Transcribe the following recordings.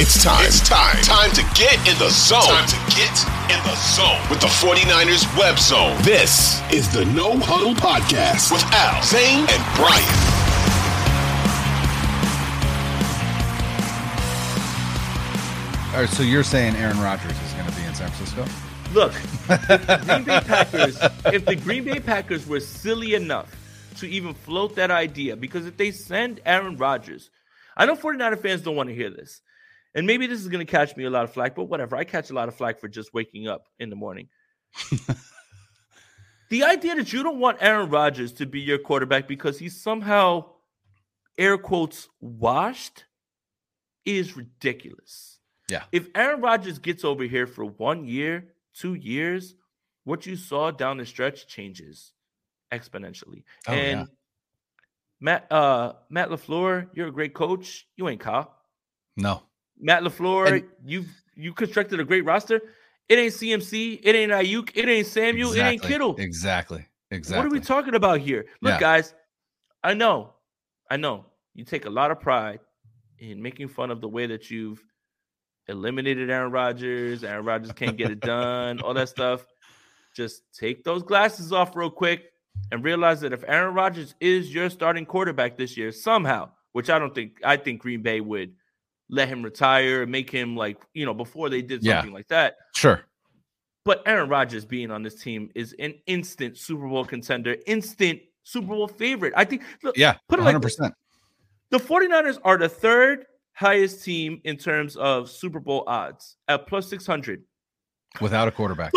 It's time. It's time. Time to get in the zone. Time to get in the zone with the 49ers web zone. This is the No Huddle Podcast with Al, Zane, and Brian. All right, so you're saying Aaron Rodgers is going to be in San Francisco? Look, if the Green Bay Packers, if the Green Bay Packers were silly enough to even float that idea, because if they send Aaron Rodgers, I know 49er fans don't want to hear this. And maybe this is going to catch me a lot of flack, but whatever. I catch a lot of flack for just waking up in the morning. the idea that you don't want Aaron Rodgers to be your quarterback because he's somehow, air quotes, washed is ridiculous. Yeah. If Aaron Rodgers gets over here for one year, two years, what you saw down the stretch changes exponentially. Oh, and yeah. Matt uh Matt LaFleur, you're a great coach. You ain't Kyle. No. Matt LaFleur, And- you you constructed a great roster. It ain't CMC, it ain't Aiyuk, it ain't Samuel, it ain't Exactly. Kittle. Exactly. Exactly. What are we talking about here? Look, Yeah. guys, I know, I know you take a lot of pride in making fun of the way that you've eliminated Aaron Rodgers. Aaron Rodgers can't get it done, all that stuff. Just take those glasses off real quick and realize that if Aaron Rodgers is your starting quarterback this year, somehow, which I don't think, I think Green Bay would let him retire and make him like, you know, before they did Yeah. something like that. Sure. But Aaron Rodgers being on this team is an instant Super Bowl contender, instant Super Bowl favorite. I think, look, Yeah. put it like this. 100%. the 49ers are the third highest team in terms of Super Bowl odds at plus 600. Without a quarterback.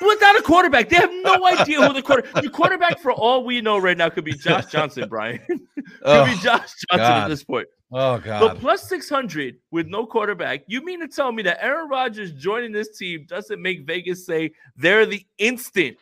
Without a quarterback, they have no idea who the quarter. The quarterback, for all we know right now, could be Josh Johnson. Brian could Oh, be Josh Johnson God. at this point. oh, But God. plus 600 with no quarterback, you mean to tell me that Aaron Rodgers joining this team doesn't make Vegas say they're the instant,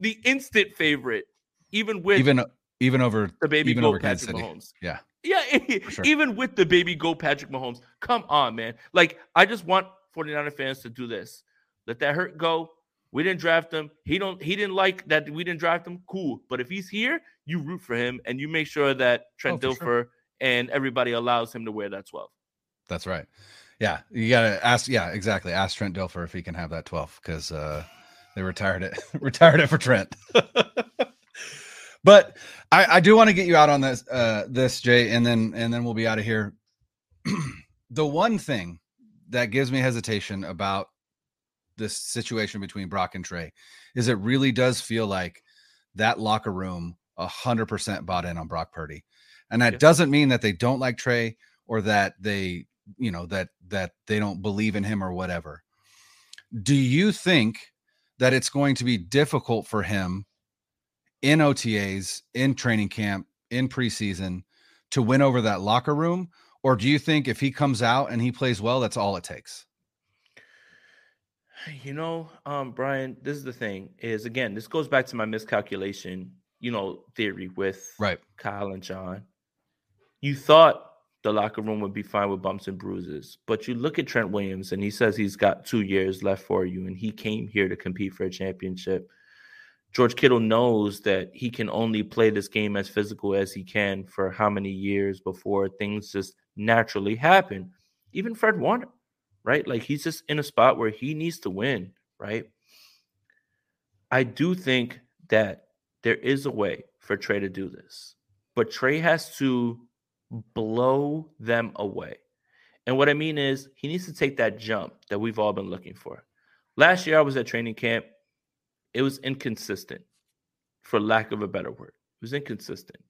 the instant favorite, even with Even even over the baby even over Patrick City. Mahomes? Yeah. Yeah, sure. even with the baby goat Patrick Mahomes. Come on, man. Like, I just want 49er fans to do this. Let that hurt go. We didn't draft him. He don't he didn't like that we didn't draft him. Cool. But if he's here, you root for him and you make sure that Trent Oh, Dilfer sure. and everybody allows him to wear that 12. That's right. Yeah. You got to ask. Yeah, exactly. Ask Trent Dilfer if he can have that 12 because uh, they retired it, retired it for Trent. but I, I do want to get you out on this, uh, this Jay, and then, and then we'll be out of here. the one thing that gives me hesitation about this situation between Brock and Trey is it really does feel like that locker room a hundred percent bought in on Brock Purdy. And that Yeah. doesn't mean that they don't like Trey or that they, you know, that that they don't believe in him or whatever. Do you think that it's going to be difficult for him in OTAs, in training camp, in preseason to win over that locker room? Or do you think if he comes out and he plays well, that's all it takes? You know, um, Brian, this is the thing is again, this goes back to my miscalculation, you know, theory with Right. Kyle and John. You thought the locker room would be fine with bumps and bruises, but you look at Trent Williams and he says he's got two years left for you, and he came here to compete for a championship. George Kittle knows that he can only play this game as physical as he can for how many years before things just naturally happen. Even Fred Warner, right? Like he's just in a spot where he needs to win, right? I do think that there is a way for Trey to do this, but Trey has to blow them away. And what I mean is, he needs to take that jump that we've all been looking for. Last year, I was at training camp. It was inconsistent, for lack of a better word. It was inconsistent.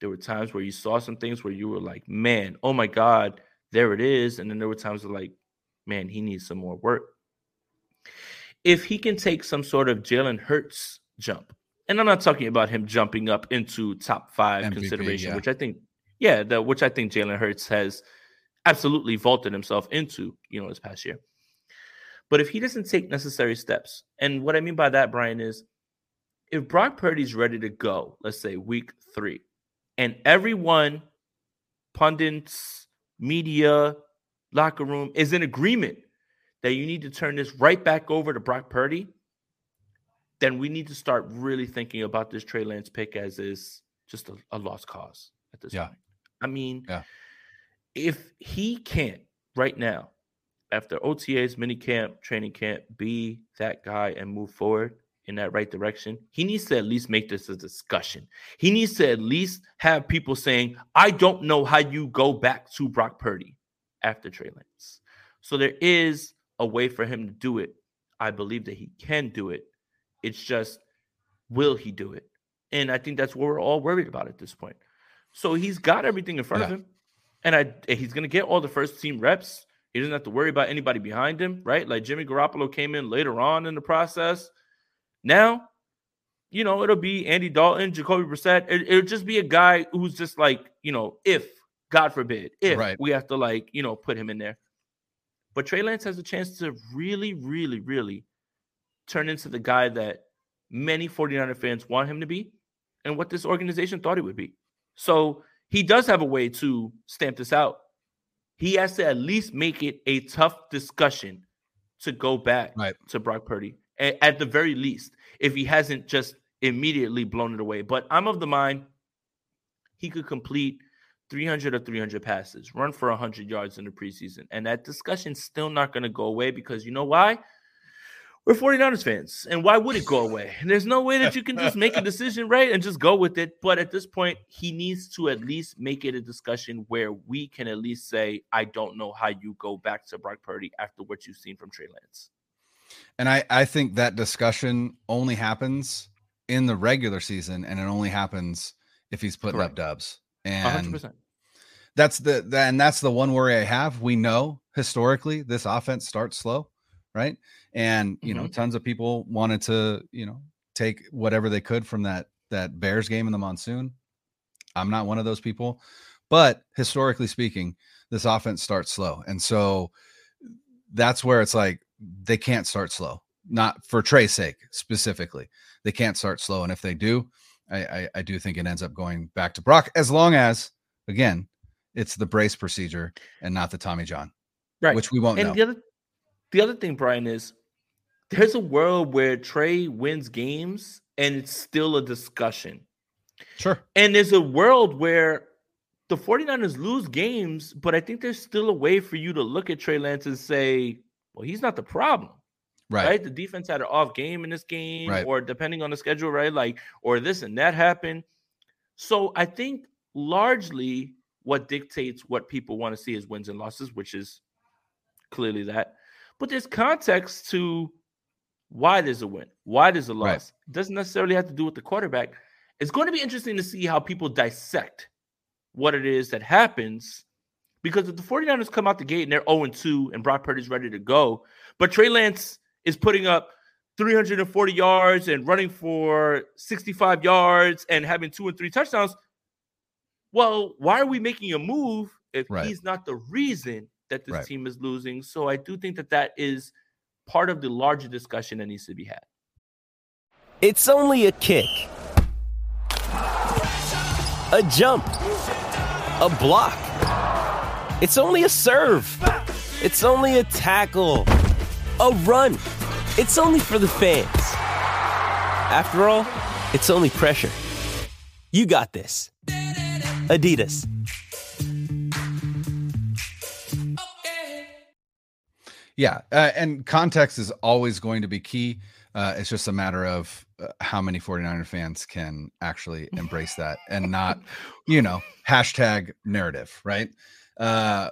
There were times where you saw some things where you were like, man, oh my God, there it is. And then there were times where like, man, he needs some more work. If he can take some sort of Jalen Hurts jump, and I'm not talking about him jumping up into top five MVP, consideration, yeah. which I think, yeah, the, which I think Jalen Hurts has absolutely vaulted himself into, you know, this past year. But if he doesn't take necessary steps, and what I mean by that, Brian, is if Brock Purdy's ready to go, let's say week three, and everyone, pundits, media, locker room is in agreement that you need to turn this right back over to Brock Purdy, then we need to start really thinking about this Trey Lance pick as is just a, a lost cause at this yeah. point. I mean, yeah. if he can't right now, after OTA's mini camp, training camp, be that guy and move forward in that right direction, he needs to at least make this a discussion. He needs to at least have people saying, I don't know how you go back to Brock Purdy after Trey Lance. So there is a way for him to do it. I believe that he can do it. It's just, will he do it? And I think that's what we're all worried about at this point. So he's got everything in front yeah. of him, and I he's gonna get all the first team reps. He doesn't have to worry about anybody behind him, right? Like Jimmy Garoppolo came in later on in the process. Now, you know, it'll be Andy Dalton, Jacoby Brissett. It, will just be a guy who's just like, you know, if God forbid, if right. we have to like, you know, put him in there. But Trey Lance has a chance to really, really, really turn into the guy that many 49er fans want him to be and what this organization thought he would be. So he does have a way to stamp this out. He has to at least make it a tough discussion to go back right. to Brock Purdy at the very least, if he hasn't just immediately blown it away. But I'm of the mind he could complete 300 or 300 passes, run for 100 yards in the preseason. And that discussion's still not going to go away because you know why? We're 49ers fans. And why would it go away? And there's no way that you can just make a decision, right? And just go with it. But at this point, he needs to at least make it a discussion where we can at least say, I don't know how you go back to Brock Purdy after what you've seen from Trey Lance. And I, I think that discussion only happens in the regular season and it only happens if he's putting Correct. up dubs. And 100%. That's the, the and that's the one worry I have. We know historically this offense starts slow, right? And you mm-hmm. know, tons of people wanted to, you know, take whatever they could from that that Bears game in the monsoon. I'm not one of those people, but historically speaking, this offense starts slow. And so that's where it's like they can't start slow. Not for Trey's sake specifically. They can't start slow. And if they do, I, I, I do think it ends up going back to Brock as long as, again, it's the brace procedure and not the Tommy John, right? Which we won't and know. The other, the other thing, Brian, is there's a world where Trey wins games and it's still a discussion. Sure. And there's a world where the 49ers lose games, but I think there's still a way for you to look at Trey Lance and say, well, he's not the problem. Right. right. The defense had an off game in this game, right. or depending on the schedule, right? Like, or this and that happened. So I think largely what dictates what people want to see is wins and losses, which is clearly that. But there's context to why there's a win, why there's a loss. Right. It doesn't necessarily have to do with the quarterback. It's going to be interesting to see how people dissect what it is that happens because if the 49ers come out the gate and they're 0 2 and Brock Purdy's ready to go, but Trey Lance is putting up 340 yards and running for 65 yards and having two and three touchdowns, well, why are we making a move if right. he's not the reason that this right. team is losing? So I do think that that is part of the larger discussion that needs to be had. It's only a kick, a jump, a block. It's only a serve. It's only a tackle. A run. It's only for the fans. After all, it's only pressure. You got this. Adidas. Yeah, uh, and context is always going to be key. Uh, it's just a matter of uh, how many 49er fans can actually embrace that and not, you know, hashtag narrative, right? Uh,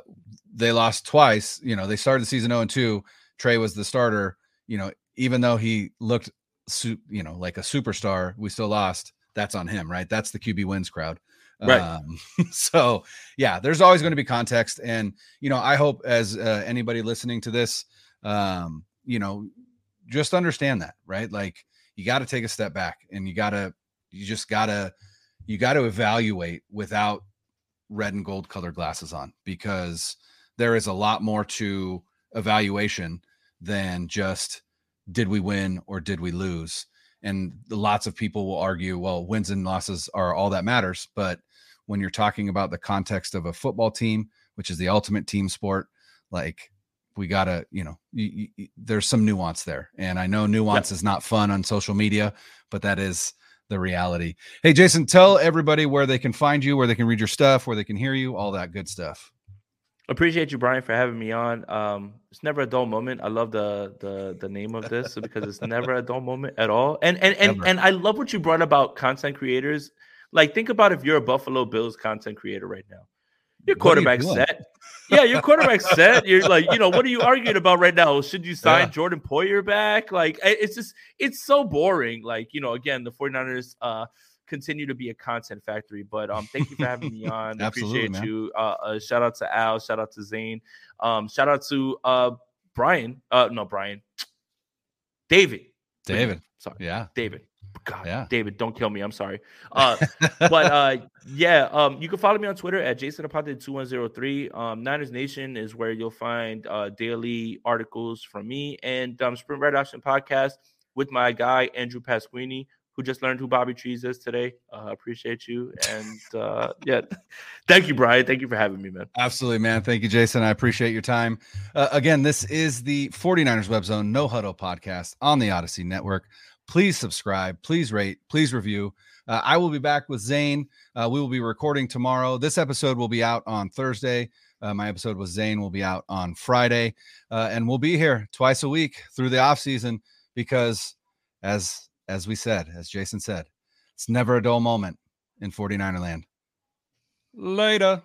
they lost twice. You know, they started the season 0 and 2. Trey was the starter. You know, even though he looked, su- you know, like a superstar, we still lost. That's on him, right? That's the QB wins crowd. Right. Um, so yeah, there's always going to be context, and you know, I hope as uh, anybody listening to this, um, you know, just understand that, right? Like you got to take a step back, and you got to, you just gotta, you got to evaluate without red and gold colored glasses on because there is a lot more to evaluation than just did we win or did we lose and lots of people will argue well wins and losses are all that matters. But when you're talking about the context of a football team which is the ultimate team sport like we gotta you know you, you, there's some nuance there. And i know nuance is not fun on social media but that is the reality. Hey jason tell everybody where they can find you where they can read your stuff where they can hear you all that good stuff Appreciate you, Brian, for having me on. Um, it's never a dull moment. I love the the the name of this because it's never a dull moment at all. And and and Never. and I love what you brought about content creators. Like, think about if you're a Buffalo Bills content creator right now. Your quarterback set. Yeah, your quarterback set. You're like, you know, what are you arguing about right now? Should you sign Yeah. Jordan Poyer back? Like, it's just, it's so boring. Like, you know, again, the 49ers uh continue to be a content factory. But um, thank you for having me on. Appreciate man. you. Uh, uh, shout out to Al. Shout out to Zane. Um, shout out to uh Brian. Uh, no, Brian. David. david Sorry, yeah David. God, Yeah. David, don't kill me. I'm sorry. Uh, but uh, yeah, um, you can follow me on Twitter at Jason Aponte two one zero three. Um, Niners Nation is where you'll find uh, daily articles from me and um, Sprint Red Option podcast with my guy Andrew Pasquini, who just learned who Bobby Trees is today. Uh, appreciate you and uh, yeah, thank you, Brian. Thank you for having me, man. Absolutely, man. Thank you, Jason. I appreciate your time. Uh, again, this is the 49ers Web Zone No Huddle podcast on the Audacy Network. Please subscribe, please rate, please review. Uh, I will be back with Zane. Uh, we will be recording tomorrow. This episode will be out on Thursday. Uh, my episode with Zane will be out on Friday. Uh, and we'll be here twice a week through the off season because, as as we said, as Jason said, it's never a dull moment in 49er land. Later.